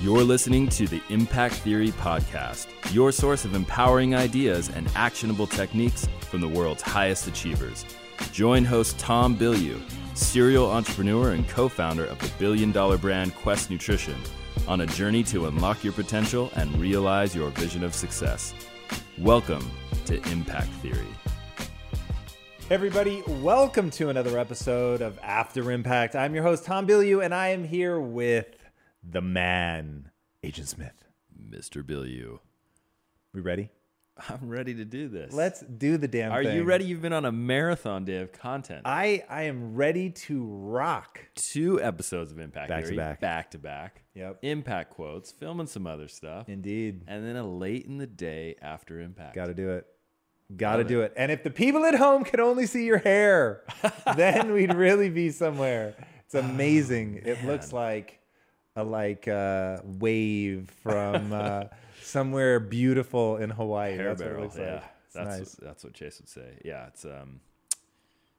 You're listening to the Impact Theory Podcast, your source of empowering ideas and actionable techniques from the world's highest achievers. Join host Tom Bilyeu, serial entrepreneur and co founder of the billion dollar brand Quest Nutrition, on a journey to unlock your potential and realize your vision of success. Welcome to Impact Theory. Everybody, welcome to another episode of After Impact. I'm your host, Tom Bilyeu, and I am here with the man, Agent Smith. Mr. Bilyeu. We ready? I'm ready to do this. Let's do the damn thing. Are thing. you ready? You've been on a marathon day of content. I I am ready to rock. Two episodes of Impact Back to Theory, back. back to back. Yep. Impact quotes, filming some other stuff, Indeed. and then a late in the day after Impact. Got to do it. Got to do it. And if the people at home could only see your hair, then we'd really be somewhere. It's amazing. it looks like a like uh, wave from uh, somewhere beautiful in Hawaii. Hair That's barrel. what it yeah, like. That's nice. what, that's what Chase would say. Yeah, it's um,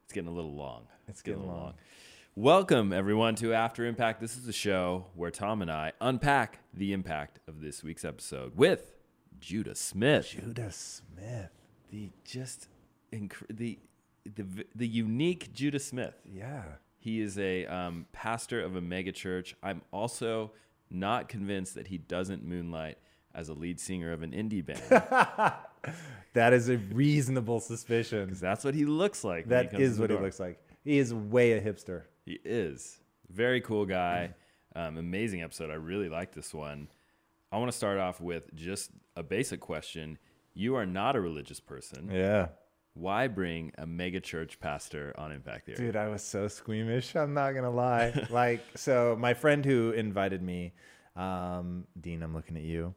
it's getting a little long. It's getting a little long. Welcome everyone to After Impact. This is the show where Tom and I unpack the impact of this week's episode with Judah Smith. Judah Smith. the just inc- the the the unique Judah Smith. Yeah. He is a um, pastor of a mega church. I'm also not convinced that he doesn't moonlight as a lead singer of an indie band. That is a reasonable suspicion. That's what he looks like. That is what he looks like. He is way a hipster. He is very cool guy. Um, amazing episode. I really like this one. I want to start off with just a basic question. You are not a religious person. Yeah. Why bring a mega church pastor on Impact Theory? Dude, I was so squeamish. I'm not gonna lie. like, so my friend who invited me, um, Dean, I'm looking at you.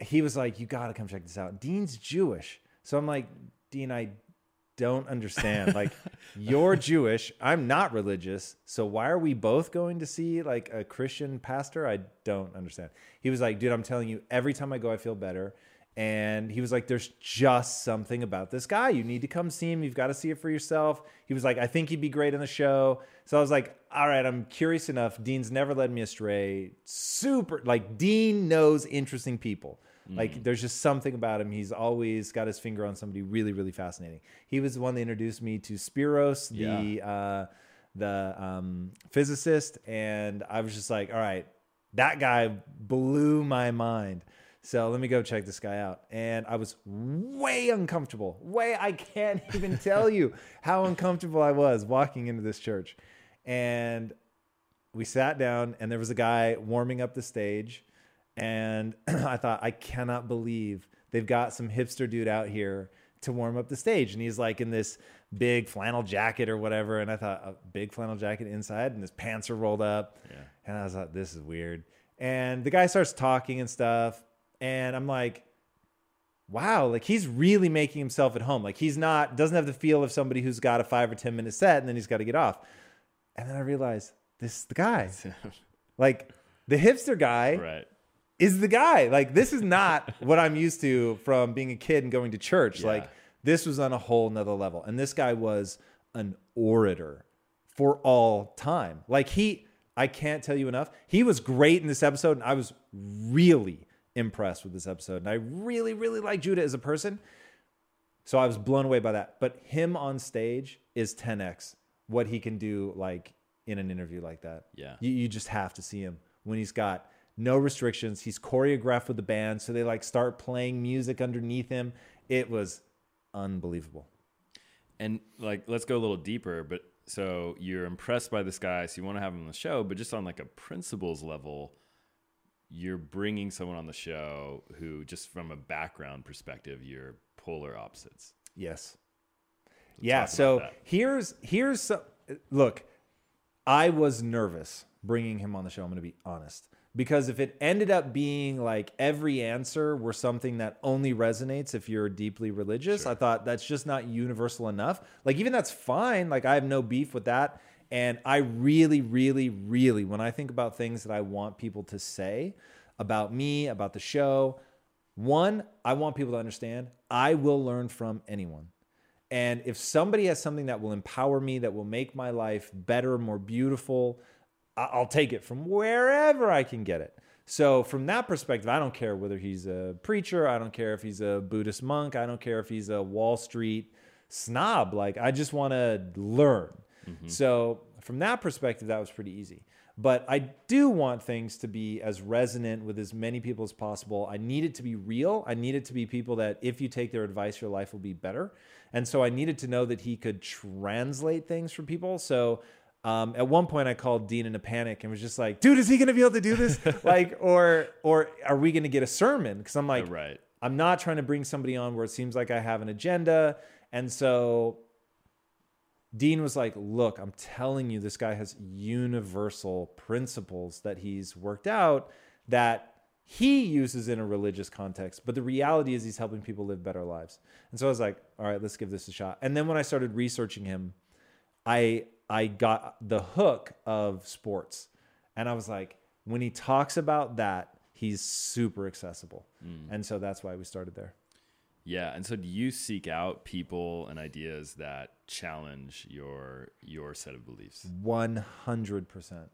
He was like, "You gotta come check this out." Dean's Jewish, so I'm like, Dean, I don't understand. Like, you're Jewish. I'm not religious. So why are we both going to see like a Christian pastor? I don't understand. He was like, dude, I'm telling you, every time I go, I feel better. And he was like, there's just something about this guy. You need to come see him. You've got to see it for yourself. He was like, I think he'd be great in the show. So I was like, all right, I'm curious enough. Dean's never led me astray. Super, like, Dean knows interesting people. Like, there's just something about him. He's always got his finger on somebody really, really fascinating. He was the one that introduced me to Spiros, the uh, the um, physicist, and I was just like, all right, that guy blew my mind. So let me go check this guy out. And I was way uncomfortable. Way, I can't even tell you how uncomfortable I was walking into this church. And we sat down, and there was a guy warming up the stage. And I thought, I cannot believe they've got some hipster dude out here to warm up the stage. And he's like in this big flannel jacket or whatever. And I thought, a big flannel jacket inside, and his pants are rolled up. Yeah. And I was like, this is weird. And the guy starts talking and stuff. And I'm like, wow, like he's really making himself at home. Like he's not, doesn't have the feel of somebody who's got a five or 10 minute set and then he's got to get off. And then I realized this is the guy. Like the hipster guy right. is the guy. Like this is not what I'm used to from being a kid and going to church. Yeah. Like this was on a whole nother level. And this guy was an orator for all time. Like he, I can't tell you enough. He was great in this episode, and I was really impressed with this episode. And I really, really like Judah as a person. So I was blown away by that. But him on stage is 10x what he can do like in an interview like that. Yeah. You, you just have to see him when he's got no restrictions. He's choreographed with the band, so they like start playing music underneath him. It was unbelievable. And like, let's go a little deeper. But so you're impressed by this guy, so you want to have him on the show. But just on like a principles level, you're bringing someone on the show who, just from a background perspective, you're polar opposites. Yes. yeah. talk about So that. here's here's some, look. I was nervous bringing him on the show. I'm going to be honest. Because if it ended up being like every answer were something that only resonates if you're deeply religious, I thought that's just not universal enough. Like, even that's fine. Like, I have no beef with that. And I really, really, really, when I think about things that I want people to say about me, about the show, one, I want people to understand I will learn from anyone. And if somebody has something that will empower me, that will make my life better, more beautiful, I'll take it from wherever I can get it. So, from that perspective, I don't care whether he's a preacher, I don't care if he's a Buddhist monk, I don't care if he's a Wall Street snob. Like, I just want to learn. So, from that perspective, that was pretty easy. But I do want things to be as resonant with as many people as possible. I need it to be real. I need it to be people that, if you take their advice, your life will be better. And so I needed to know that he could translate things for people. So um, at one point, I called Dean in a panic and was just like, "Dude, is he going to be able to do this? like, or or are we going to get a sermon?" Because I'm like, right. I'm not trying to bring somebody on where it seems like I have an agenda. And so Dean was like, Look, I'm telling you, this guy has universal principles that he's worked out that he uses in a religious context. But the reality is, he's helping people live better lives. And so I was like, All right, let's give this a shot. And then when I started researching him, I I got the hook of sports. And I was like, when he talks about that, he's super accessible. Mm. And so that's why we started there. Yeah, and so do you seek out people and ideas that challenge your your set of beliefs? 100%.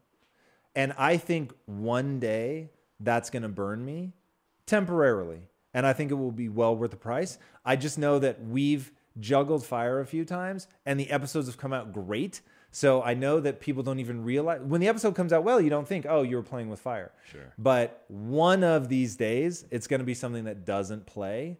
And I think one day that's going to burn me temporarily. And I think it will be well worth the price. I just know that we've juggled fire a few times and the episodes have come out great. So I know that people don't even realize when the episode comes out well, you don't think, oh, you were playing with fire. Sure. But one of these days, it's going to be something that doesn't play.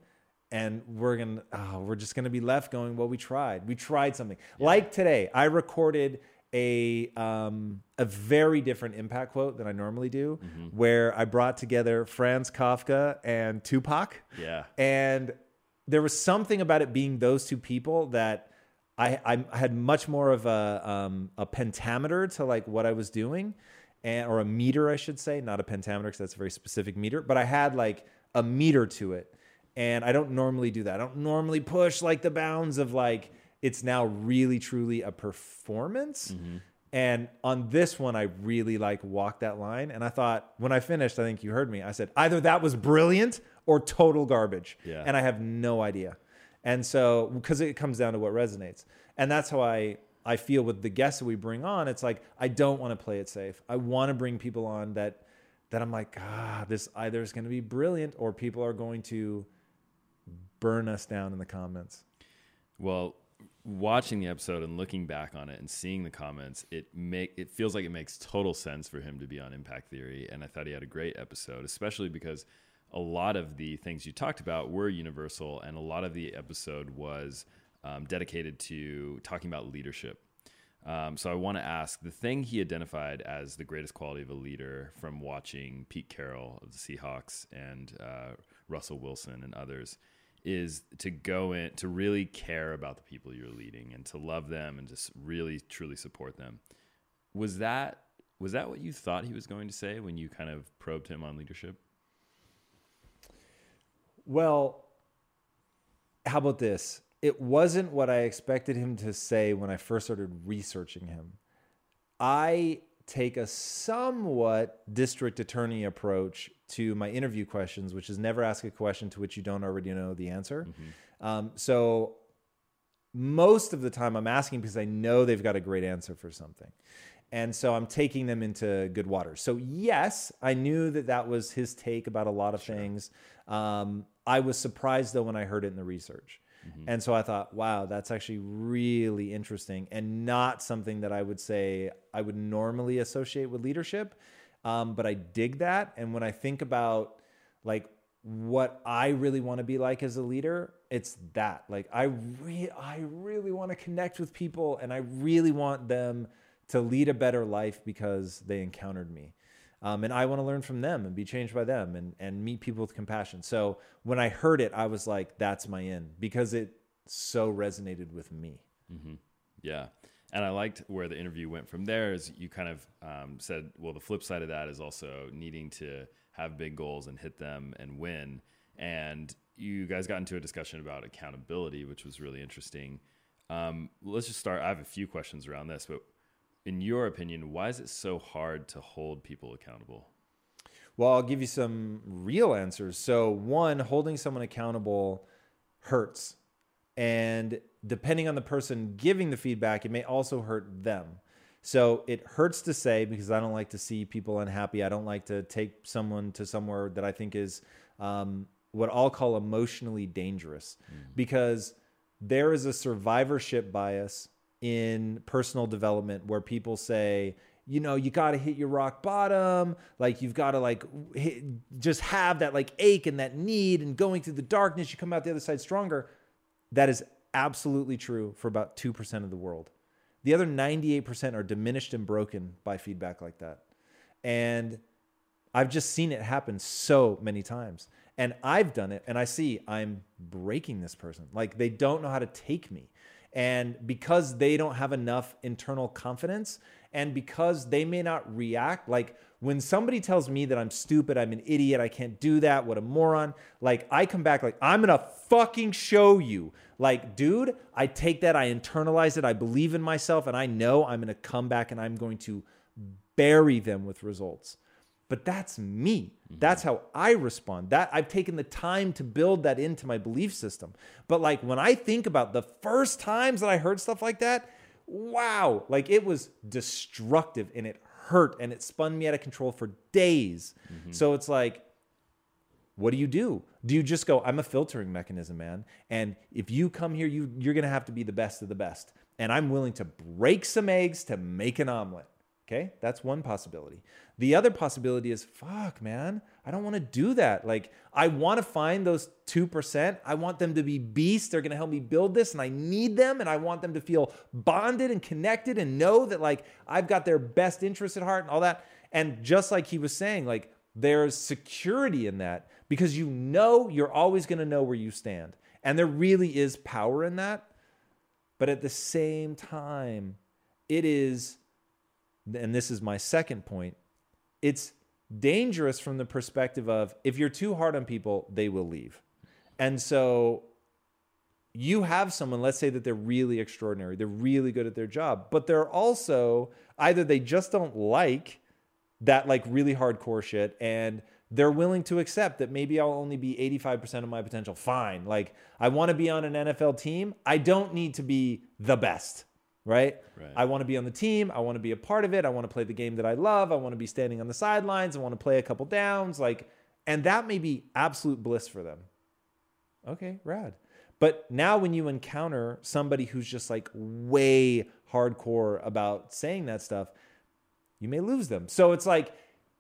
And we're gonna, oh, we're just gonna be left going. Well, we tried. We tried something. Like today, I recorded a um, a very different impact quote than I normally do, where I brought together Franz Kafka and Tupac. Yeah. And there was something about it being those two people that I, I had much more of a, um, a pentameter to like what I was doing, and or a meter, I should say, not a pentameter because that's a very specific meter. But I had like a meter to it, and I don't normally do that. I don't normally push like the bounds of like it's now really truly a performance. And on this one, I really like walked that line. And I thought when I finished, I think you heard me. I said either that was brilliant or total garbage. Yeah. And I have no idea. And so because it comes down to what resonates. And that's how I I feel with the guests that we bring on. It's like I don't want to play it safe. I want to bring people on that that I'm like, ah, this either is going to be brilliant or people are going to burn us down in the comments. Well, watching the episode and looking back on it and seeing the comments, it make it feels like it makes total sense for him to be on Impact Theory. And I thought he had a great episode, especially because a lot of the things you talked about were universal, and a lot of the episode was um, dedicated to talking about leadership. Um, so I want to ask the thing he identified as the greatest quality of a leader from watching Pete Carroll of the Seahawks and uh, Russell Wilson and others is to go in to really care about the people you're leading and to love them and just really truly support them. Was that was that what you thought he was going to say when you kind of probed him on leadership? Well, how about this? It wasn't what I expected him to say when I first started researching him. I take a somewhat district attorney approach to my interview questions, which is never ask a question to which you don't already know the answer. Um, so most of the time I'm asking because I know they've got a great answer for something. And so I'm taking them into good water. So, yes, I knew that that was his take about a lot of things. Um, I was surprised though when I heard it in the research. And so I thought, wow, that's actually really interesting and not something that I would say I would normally associate with leadership. Um, but I dig that. And when I think about like what I really want to be like as a leader, it's that. Like I re- I really want to connect with people and I really want them to lead a better life because they encountered me. Um, and I want to learn from them and be changed by them and, and meet people with compassion. So when I heard it, I was like, that's my in because it so resonated with me. Yeah. and I liked where the interview went from there. Is you kind of um, said, well, the flip side of that is also needing to have big goals and hit them and win. And you guys got into a discussion about accountability, which was really interesting. Um, let's just start. I have a few questions around this, but in your opinion, why is it so hard to hold people accountable? Well, I'll give you some real answers. So, one, holding someone accountable hurts. And depending on the person giving the feedback, it may also hurt them. So it hurts to say because I don't like to see people unhappy. I don't like to take someone to somewhere that I think is um, what I'll call emotionally dangerous mm. because there is a survivorship bias in personal development where people say, you know, you got to hit your rock bottom. Like you've got to like hit, just have that like ache and that need and going through the darkness, you come out the other side stronger. That is absolutely true for about 2% of the world. The other 98% are diminished and broken by feedback like that. And I've just seen it happen so many times. And I've done it and I see I'm breaking this person. Like they don't know how to take me. And because they don't have enough internal confidence and because they may not react, like when somebody tells me that I'm stupid, I'm an idiot, I can't do that, what a moron, like I come back like, I'm gonna fucking show you. Like, dude, I take that, I internalize it, I believe in myself, and I know I'm gonna come back and I'm going to bury them with results but that's me. Mm-hmm. that's how i respond. That i've taken the time to build that into my belief system. But like when i think about the first times that i heard stuff like that wow like it was destructive and it hurt and it spun me out of control for days. Mm-hmm. so it's like what do you do? Do you just go i'm a filtering mechanism man. And if you come here you you're going to have to be the best of the best. And i'm willing to break some eggs to make an omelet Okay, that's one possibility. The other possibility is, fuck, man, I don't want to do that. Like, I want to find those 2%. I want them to be beasts. They're going to help me build this, and I need them, and I want them to feel bonded and connected and know that, like, I've got their best interest at heart and all that. And just like he was saying, like, there's security in that because you know you're always going to know where you stand. And there really is power in that. But at the same time, it is and this is my second point, it's dangerous from the perspective of if you're too hard on people, they will leave. And so you have someone, let's say that they're really extraordinary, they're really good at their job, but they're also either they just don't like that like really hardcore shit and they're willing to accept that maybe I'll only be 85% of my potential. Fine. Like I want to be on an NFL team. I don't need to be the best right? right? I want to be on the team. I want to be a part of it. I want to play the game that I love. I want to be standing on the sidelines. I want to play a couple downs. Like, and that may be absolute bliss for them. Okay, rad. But now when you encounter somebody who's just like way hardcore about saying that stuff, you may lose them. So it's like,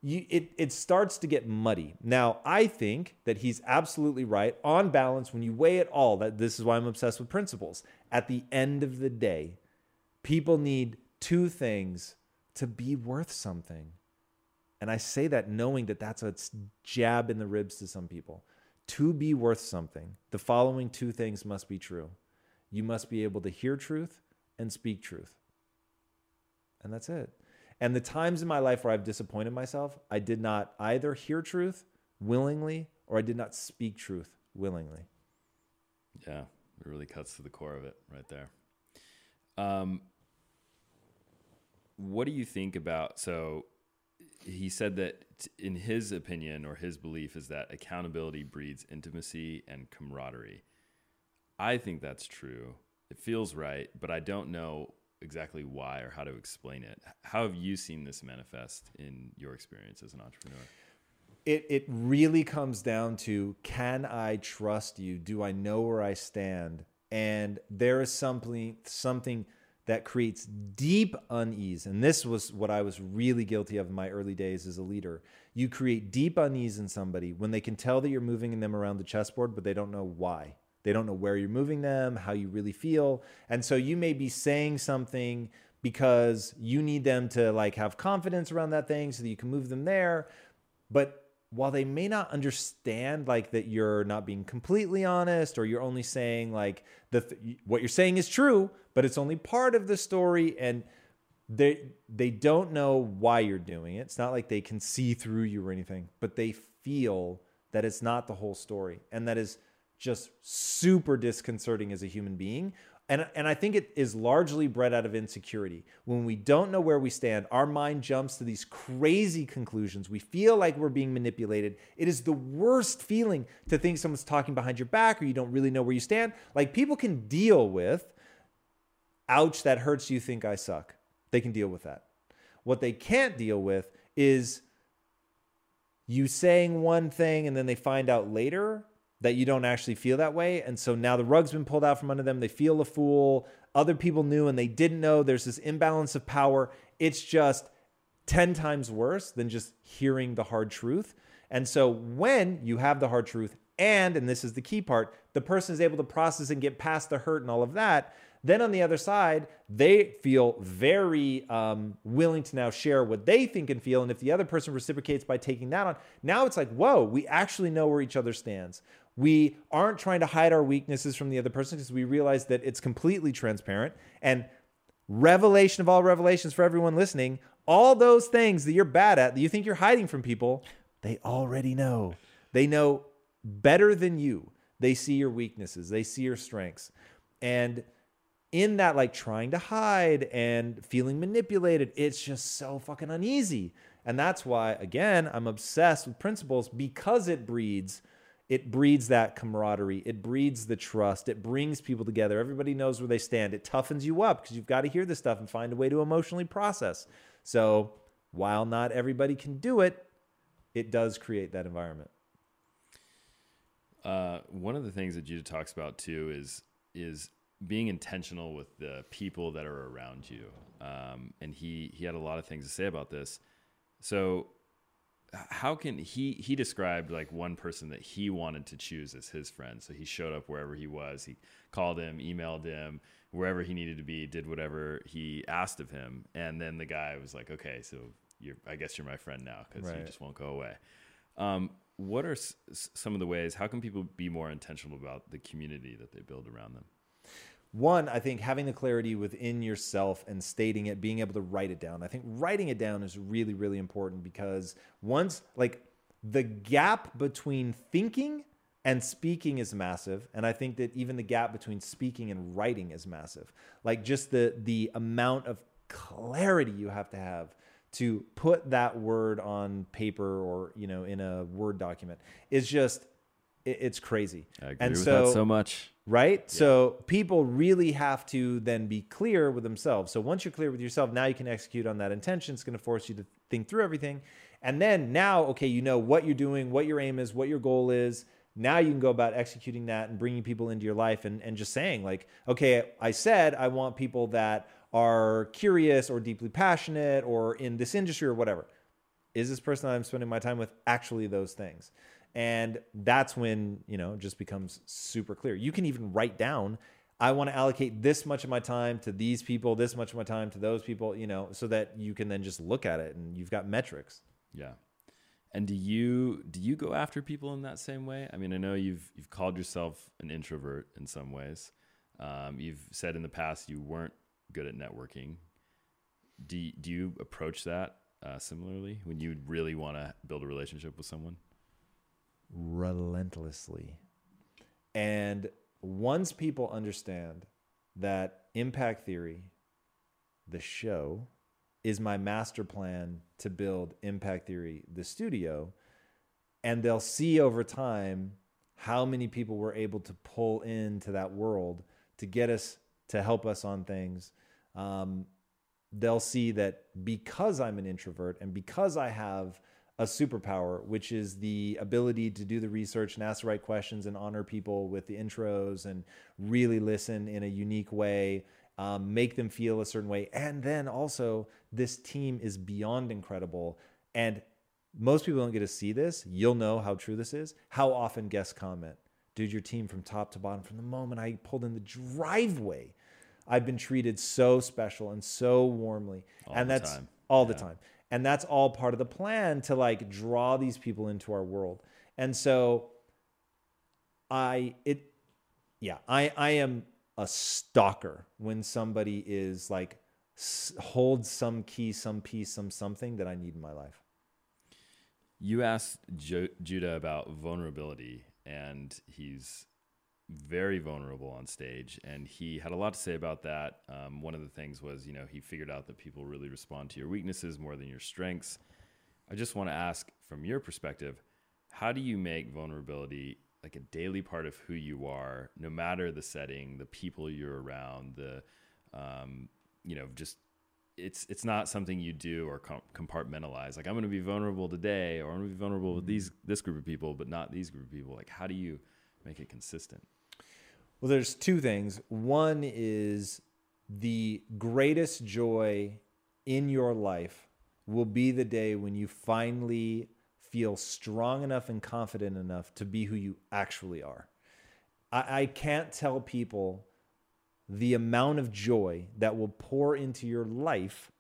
you, it, it starts to get muddy. Now, I think that he's absolutely right. On balance, when you weigh it all, that this is why I'm obsessed with principles. At the end of the day, People need two things to be worth something. And I say that knowing that that's a jab in the ribs to some people. To be worth something, the following two things must be true. You must be able to hear truth and speak truth. And that's it. And the times in my life where I've disappointed myself, I did not either hear truth willingly or I did not speak truth willingly. Yeah, it really cuts to the core of it right there. Um, what do you think about so he said that in his opinion or his belief is that accountability breeds intimacy and camaraderie. I think that's true. It feels right but i don't know exactly why or how to explain it. How have you seen this manifest in your experience as an entrepreneur? It, it really comes down to can i trust you? Do i know where i stand? And there is something something that creates deep unease. And this was what I was really guilty of in my early days as a leader. You create deep unease in somebody when they can tell that you're moving them around the chessboard, but they don't know why. They don't know where you're moving them, how you really feel. And so you may be saying something because you need them to like have confidence around that thing so that you can move them there. But while they may not understand like that you're not being completely honest or you're only saying like the th- what you're saying is true, but it's only part of the story and they they don't know why you're doing it. It's not like they can see through you or anything, but they feel that it's not the whole story and that is just super disconcerting as a human being and, and I think it is largely bred out of insecurity. When we don't know where we stand, our mind jumps to these crazy conclusions. We feel like we're being manipulated. It is the worst feeling to think someone's talking behind your back or you don't really know where you stand. Like people can deal with, ouch, that hurts you think I suck. They can deal with that. What they can't deal with is you saying one thing and then they find out later that you don't actually feel that way. And so now the rug's been pulled out from under them. They feel a fool. Other people knew and they didn't know. There's this imbalance of power. It's just 10 times worse than just hearing the hard truth. And so when you have the hard truth, and, and this is the key part, the person is able to process and get past the hurt and all of that, then on the other side, they feel very um, willing to now share what they think and feel. And if the other person reciprocates by taking that on, now it's like, whoa, we actually know where each other stands. We aren't trying to hide our weaknesses from the other person because we realize that it's completely transparent. And revelation of all revelations for everyone listening, all those things that you're bad at, that you think you're hiding from people, they already know. They know better than you. They see your weaknesses, they see your strengths. And in that like trying to hide and feeling manipulated it's just so fucking uneasy and that's why again i'm obsessed with principles because it breeds it breeds that camaraderie it breeds the trust it brings people together everybody knows where they stand it toughens you up because you've got to hear this stuff and find a way to emotionally process so while not everybody can do it it does create that environment uh, one of the things that Judah talks about too is is being intentional with the people that are around you. Um, and he he had a lot of things to say about this. So how can he he described like one person that he wanted to choose as his friend. So he showed up wherever he was. He called him emailed him wherever he needed to be did whatever he asked of him. And then the guy was like okay so you're i guess you're my friend now because right. you just won't go away. Um, what are s- some of the ways how can people be more intentional about the community that they build around them one, I think having the clarity within yourself and stating it, being able to write it down. I think writing it down is really, really important because once, like, the gap between thinking and speaking is massive and i think that even the gap between speaking and writing is massive. Like just the the amount of clarity you have to have to put that word on paper or you know in a word document is just it's crazy. I agree and with so, that so much right? Yeah. So people really have to then be clear with themselves. So once you're clear with yourself, now you can execute on that intention. It's going to force you to think through everything. And then now, okay, you know what you're doing, what your aim is, what your goal is. Now you can go about executing that and bringing people into your life and, and just saying, like, okay, I said I want people that are curious or deeply passionate or in this industry or whatever. Is this person that I'm spending my time with actually those things? And that's when, you know, it just becomes super clear. You can even write down, I want to allocate this much of my time to these people, this much of my time to those people, you know, so that you can then just look at it and you've got metrics. Yeah. And do you do you go after people in that same way? I mean, I know you've you've called yourself an introvert in some ways. Um, you've said in the past you weren't good at networking. Do do you approach that uh, similarly when you really want to build a relationship with someone? Relentlessly. And once people understand that impact theory, the show, is my master plan to build impact theory, the studio, and they'll see over time how many people we're able to pull into that world to get us to help us on things. Um, they'll see that because I'm an introvert and because I have a superpower, which is the ability to do the research and ask the right questions and honor people with the intros and really listen in a unique way, um, make them feel a certain way. And then also, this team is beyond incredible. And most people don't get to see this. You'll know how true this is. How often guests comment, dude, your team from top to bottom, from the moment I pulled in the driveway, I've been treated so special and so warmly. All and that's time. all yeah. the time And that's all part of the plan to like draw these people into our world. And so I it yeah, I I am a stalker when somebody is like holds some key, some piece, some something that I need in my life. You asked jo- Judah about vulnerability, and he's very vulnerable on stage, and he had a lot to say about that. Um, one of the things was, you know, he figured out that people really respond to your weaknesses more than your strengths. I just want to ask, from your perspective, how do you make vulnerability like a daily part of who you are, no matter the setting, the people you're around, the, um, you know, just it's it's not something you do or com- compartmentalize. Like I'm going to be vulnerable today, or I'm going to be vulnerable with these this group of people, but not these group of people. Like how do you make it consistent? Well, there's two things. One is the greatest joy in your life will be the day when you finally feel strong enough and confident enough to be who you actually are. I, I can't tell people the amount of joy that will pour into your life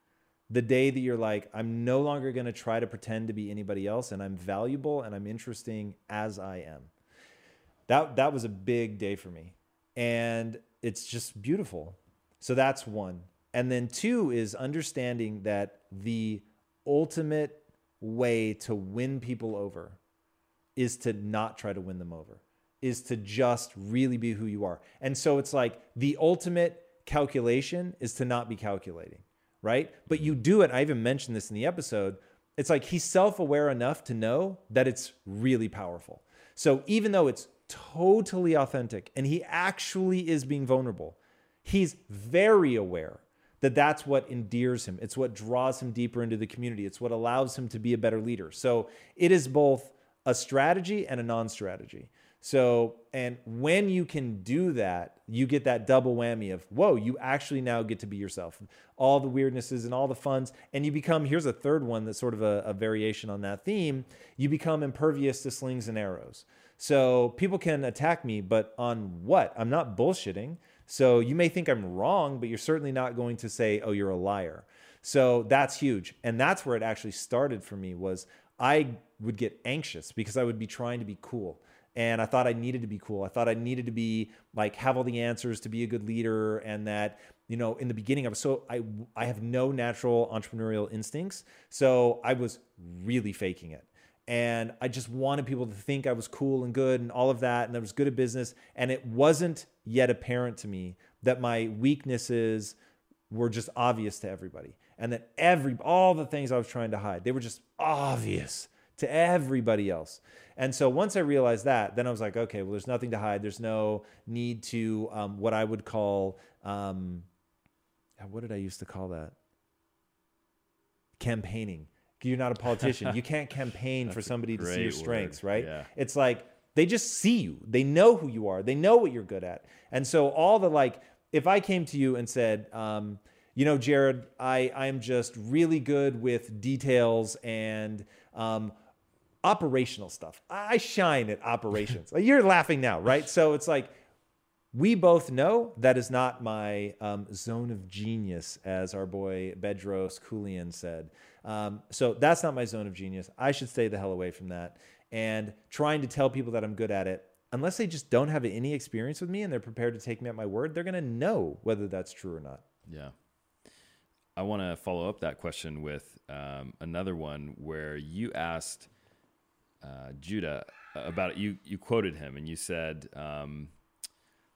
the day that you're like, I'm no longer going to try to pretend to be anybody else and I'm valuable and I'm interesting as I am. That, that was a big day for me. And it's just beautiful. So that's one. And then two is understanding that the ultimate way to win people over is to not try to win them over, is to just really be who you are. And so it's like the ultimate calculation is to not be calculating, right? But you do it. I even mentioned this in the episode. It's like he's self aware enough to know that it's really powerful. So even though it's totally authentic and he actually is being vulnerable, he's very aware that that's what endears him. It's what draws him deeper into the community. It's what allows him to be a better leader. So it is both a strategy and a non strategy. So, and when you can do that, you get that double whammy of, whoa, you actually now get to be yourself. All the weirdnesses and all the funs. And you become, here's a third one that's sort of a, a variation on that theme. You become impervious to slings and arrows. So people can attack me, but on what? I'm not bullshitting. So you may think I'm wrong, but you're certainly not going to say, "Oh, you're a liar." So that's huge. And that's where it actually started for me was I would get anxious because I would be trying to be cool. And I thought I needed to be cool. I thought I needed to be like have all the answers to be a good leader and that you know, in the beginning I was so I I have no natural entrepreneurial instincts. So I was really faking it and I just wanted people to think I was cool and good and all of that, and I was good at business. And it wasn't yet apparent to me that my weaknesses were just obvious to everybody, and that every all the things I was trying to hide they were just obvious to everybody else. And so once I realized that, then I was like, okay, well, there's nothing to hide. There's no need to um, what I would call um, what did I used to call that? Campaigning you're not a politician. you can't campaign for somebody to see your strengths, word. right? Yeah. It's like they just see you. They know who you are. They know what you're good at. And so all the like, if I came to you and said, um, you know, Jared, I I am just really good with details and um, operational stuff. I shine at operations. You're laughing now, right? So it's like we both know that is not my um, zone of genius, as our boy Bedros Keuilian said. Um, so that's not my zone of genius. I should stay the hell away from that. And trying to tell people that I'm good at it, unless they just don't have any experience with me and they're prepared to take me at my word, they're going to know whether that's true or not. Yeah. I want to follow up that question with um, another one where you asked uh, Judah about it. You, you quoted him and you said, um,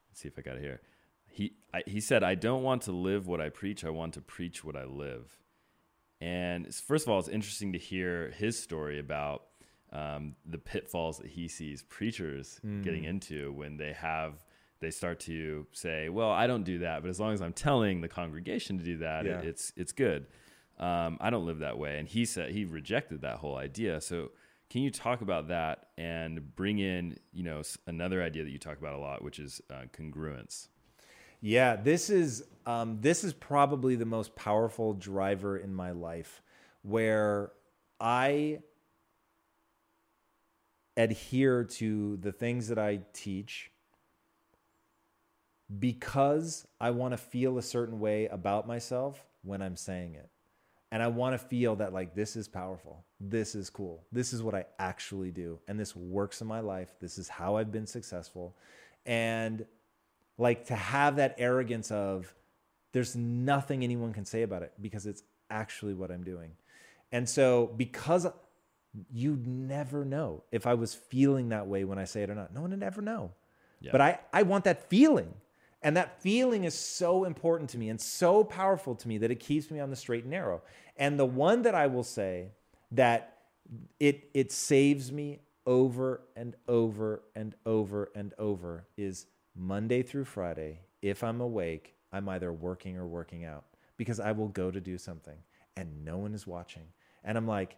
let's see if I got it here. He, I, he said, I don't want to live what I preach. I want to preach what I live. And first of all, it's interesting to hear his story about um, the pitfalls that he sees preachers mm. getting into when they have they start to say, "Well, I don't do that, but as long as I'm telling the congregation to do that, yeah. it, it's it's good." Um, I don't live that way, and he said he rejected that whole idea. So, can you talk about that and bring in, you know, another idea that you talk about a lot, which is uh, congruence? Yeah, this is um, this is probably the most powerful driver in my life, where I adhere to the things that I teach because I want to feel a certain way about myself when I'm saying it. And I want to feel that like this is powerful. This is cool. This is what I actually do. And this works in my life. This is how I've been successful. And like to have that arrogance of there's nothing anyone can say about it because it's actually what I'm doing. And so because you'd never know if I was feeling that way when I say it or not. No one would ever know. Yeah. But I, I want that feeling. And that feeling is so important to me and so powerful to me that it keeps me on the straight and narrow. And the one that I will say that it it saves me over and over and over and over is Monday through Friday. If I'm awake, I'm either working or working out because I will go to do something and no one is watching. And I'm like,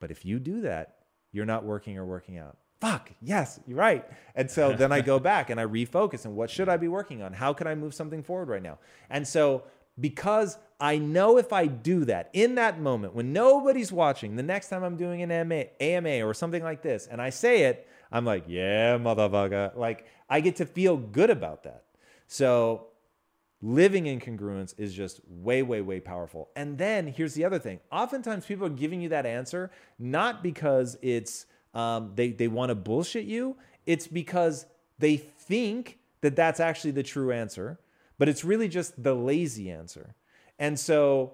but if you do that, you're not working or working out. Fuck, yes, you're right. And so then I go back and I refocus and what should I be working on? How can I move something forward right now? And so because I know if I do that in that moment when nobody's watching, the next time I'm doing an AMA, AMA or something like this, and I say it, I'm like, yeah, motherfucker. Like I get to feel good about that. So living in congruence is just way, way, way powerful. And then here's the other thing. Oftentimes people are giving you that answer not because it's um, they they want to bullshit you. It's because they think that that's actually the true answer, but it's really just the lazy answer. And so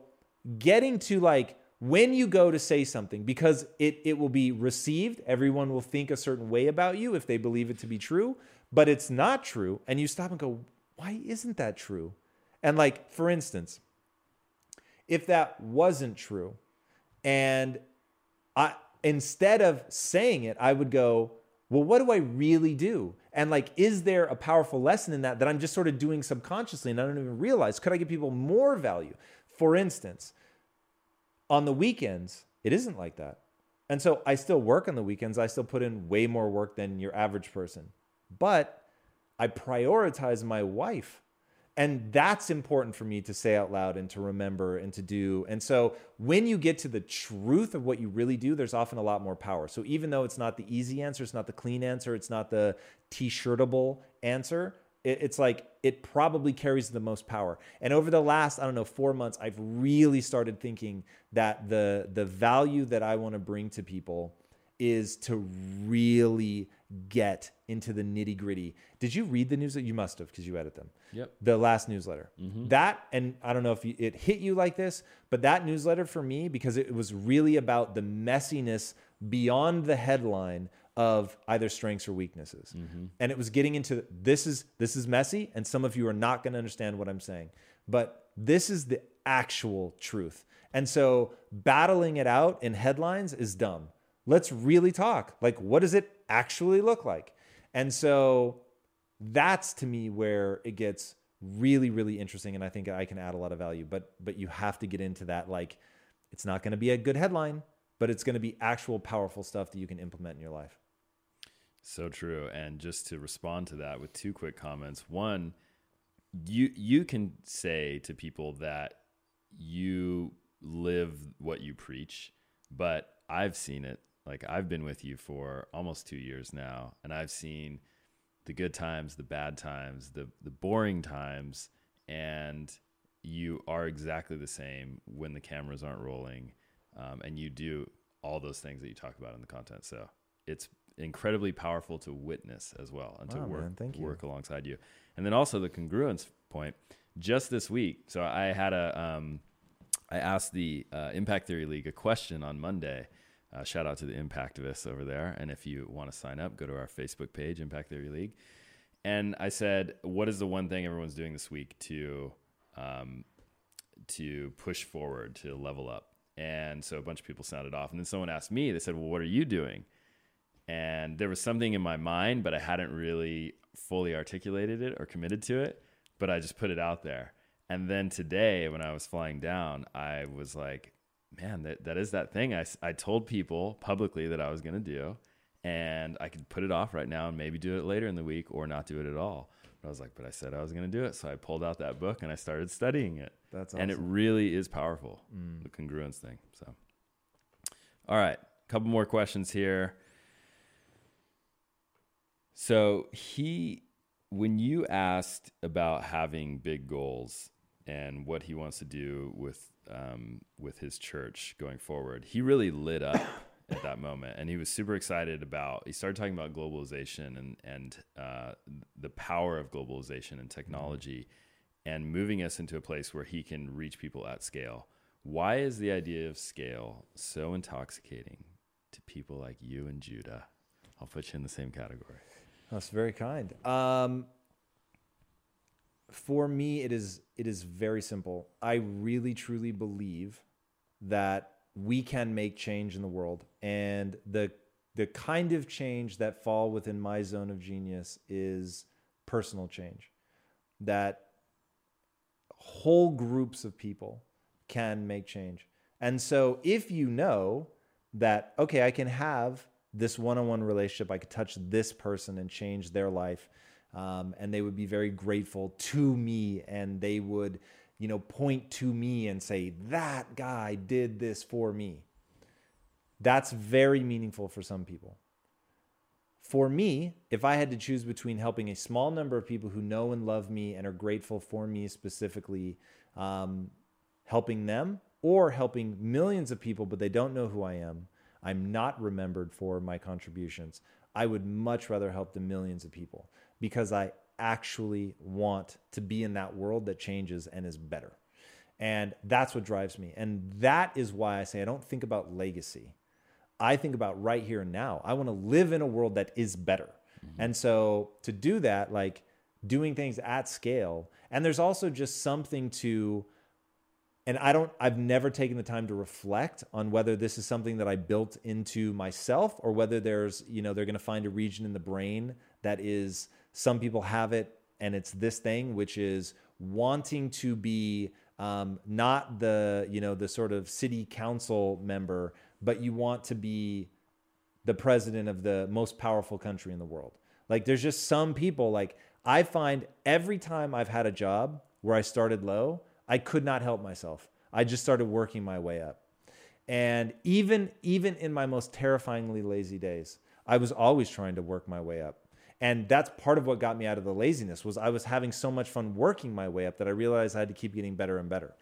getting to like when you go to say something because it it will be received, everyone will think a certain way about you if they believe it to be true, but it's not true and you stop and go, why isn't that true? And like, for instance, if that wasn't true, and I instead of saying it, I would go, well, what do I really do? And like, is there a powerful lesson in that that I'm just sort of doing subconsciously and I don't even realize? Could I give people more value? For instance, on the weekends, it isn't like that. And so I still work on the weekends. I still put in way more work than your average person. But I prioritize my wife. And that's important for me to say out loud and to remember and to do. And so when you get to the truth of what you really do, there's often a lot more power. So even though it's not the easy answer, it's not the clean answer, it's not the t shirtable answer, it's like it probably carries the most power. And over the last, I don't know, four months, I've really started thinking that the the value that I want to bring to people is to really get into the nitty gritty. Did you read the news that you must have because you edit them? Yep. The last newsletter. Mm-hmm. That, and I don't know if it hit you like this, but that newsletter for me, because it was really about the messiness beyond the headline of either strengths or weaknesses. Mm-hmm. And it was getting into this is this is messy and some of you are not going to understand what I'm saying. But this is the actual truth. And so battling it out in headlines is dumb let's really talk. Like, what does it actually look like? And so that's to me where it gets really, really interesting. And I think I can add a lot of value. But but you have to get into that. Like, it's not going to be a good headline, but it's going to be actual powerful stuff that you can implement in your life. So true. And just to respond to that with two quick comments. One, you you can say to people that you live what you preach, but I've seen it like I've been with you for almost two years now, and I've seen the good times, the bad times, the the boring times, and you are exactly the same when the cameras aren't rolling, um, and you do all those things that you talk about in the content. So it's incredibly powerful to witness as well and wow, to work man, work alongside you. And then also the congruence point. Just this week, so I had a um, I asked the uh, Impact Theory League a question on Monday uh, shout out to the Impactivists over there. And if you want to sign up, go to our Facebook page, Impact Theory League. And I said, what is the one thing everyone's doing this week to um, to push forward, to level up? And so a bunch of people sounded off. And then someone asked me, they said, well, what are you doing? And there was something in my mind, but I hadn't really fully articulated it or committed to it. But I just put it out there. And then today, when I was flying down, I was like, man, that, that is that thing I, I told people publicly that I was going to do. And I could put it off right now and maybe do it later in the week or not do it at all. But I was like, but I said I was going to do it. So I pulled out that book and I started studying it. That's awesome. And it really is powerful, mm. the congruence thing. So, all right, a couple more questions here. So he, when you asked about having big goals, and what he wants to do with um, with his church going forward, he really lit up at that moment, and he was super excited about. He started talking about globalization and and uh, the power of globalization and technology, and moving us into a place where he can reach people at scale. Why is the idea of scale so intoxicating to people like you and Judah? I'll put you in the same category. That's very kind. Um, for me, it is it is very simple. I really truly believe that we can make change in the world, and the the kind of change that fall within my zone of genius is personal change. That whole groups of people can make change. And so if you know that okay, I can have this one-on-one relationship, I could touch this person and change their life um, and they would be very grateful to me and they would you know point to me and say that guy did this for me. That's very meaningful for some people. For me if i had to choose between helping a small number of people who know and love me and are grateful for me specifically um, helping them or helping millions of people but they don't know who i am i'm not remembered for my contributions i would much rather help the millions of people because I actually want to be in that world that changes and is better. And that's what drives me. And that is why I say I don't think about legacy. I think about right here and now. I want to live in a world that is better. Mm-hmm. And so to do that, like doing things at scale, and there's also just something to, and I don't, I've never taken the time to reflect on whether this is something that I built into myself or whether there's, you know, they're going to find a region in the brain that is some people have it, and it's this thing, which is wanting to be um, not the you know the sort of city council member, but you want to be the president of the most powerful country in the world. Like there's just some people like I find every time I've had a job where I started low, I could not help myself. I just started working my way up. And even even in my most terrifyingly lazy days, I was always trying to work my way up and that's part of what got me out of the laziness was i was having so much fun working my way up that i realized i had to keep getting better and better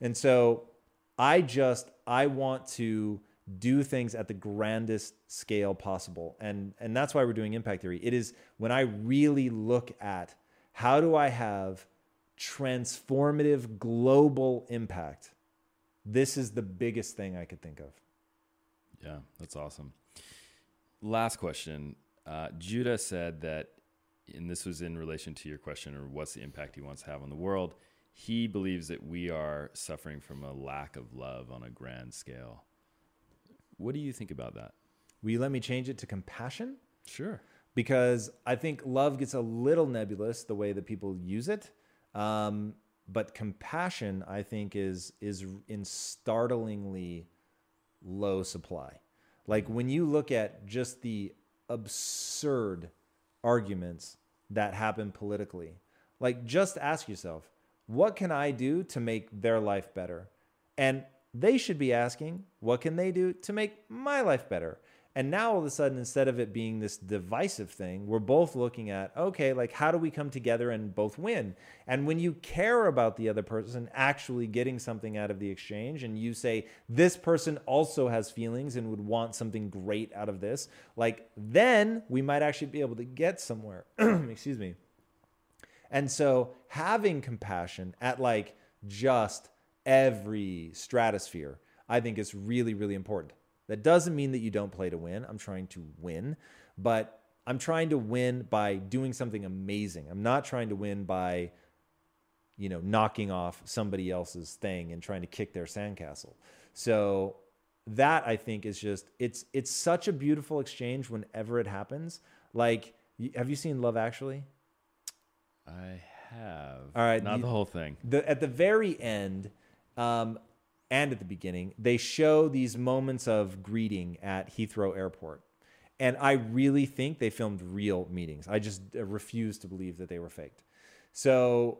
and so i just i want to do things at the grandest scale possible and and that's why we're doing impact theory it is when i really look at how do i have transformative global impact this is the biggest thing i could think of yeah that's awesome last question uh, Judah said that, and this was in relation to your question, or what's the impact he wants to have on the world. He believes that we are suffering from a lack of love on a grand scale. What do you think about that? Will you let me change it to compassion? Sure. Because I think love gets a little nebulous the way that people use it. Um, but compassion, I think, is is in startlingly low supply. Like when you look at just the absurd arguments that happen politically. Like, just ask yourself, what can I do to make their life better? And they should be asking, what can they do to make my life better? And now all of a sudden, instead of it being this divisive thing, we're both looking at, okay, like how do we come together and both win? And when you care about the other person actually getting something out of the exchange, and you say, this person also has feelings and would want something great out of this, like then we might actually be able to get somewhere. Excuse me. And so having compassion at like just every stratosphere, I think is really, really important. That doesn't mean that you don't play to win. I'm trying to win, but I'm trying to win by doing something amazing. I'm not trying to win by, you know, knocking off somebody else's thing and trying to kick their sandcastle. So that I think is just it's it's such a beautiful exchange whenever it happens. Like, have you seen Love Actually? I have. All right, not the whole thing. The, at the very end, um, and at the beginning, they show these moments of greeting at Heathrow Airport. And I really think they filmed real meetings. I just uh, refuse to believe that they were faked. So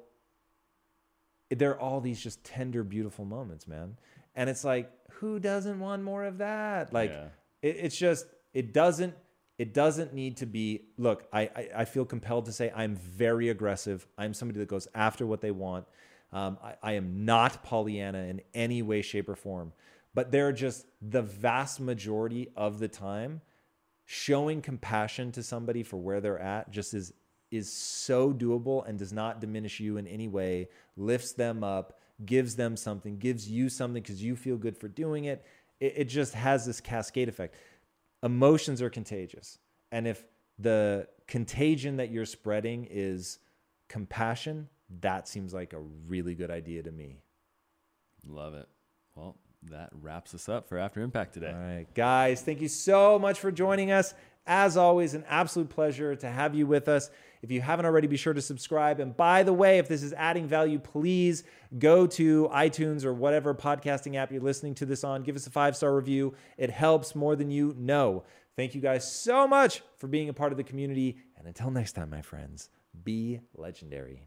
there are all these just tender, beautiful moments, man. And it's like, who doesn't want more of that? Like, yeah. it, it's just, it doesn't, it doesn't need to be. Look, I, I, I feel compelled to say I'm very aggressive. I'm somebody that goes after what they want. Um, I, I am not Pollyanna in any way, shape, or form, but they're just the vast majority of the time showing compassion to somebody for where they're at just is is so doable and does not diminish you in any way, lifts them up, gives them something, gives you something because you feel good for doing it. it. It just has this cascade effect. Emotions are contagious. And if the contagion that you're spreading is compassion, that seems like a really good idea to me. Love it. Well, that wraps us up for After Impact today. All right, guys, thank you so much for joining us. As always, an absolute pleasure to have you with us. If you haven't already, be sure to subscribe. And by the way, if this is adding value, please go to iTunes or whatever podcasting app you're listening to this on. Give us a five star review. It helps more than you know. Thank you guys so much for being a part of the community. And until next time, my friends, be legendary.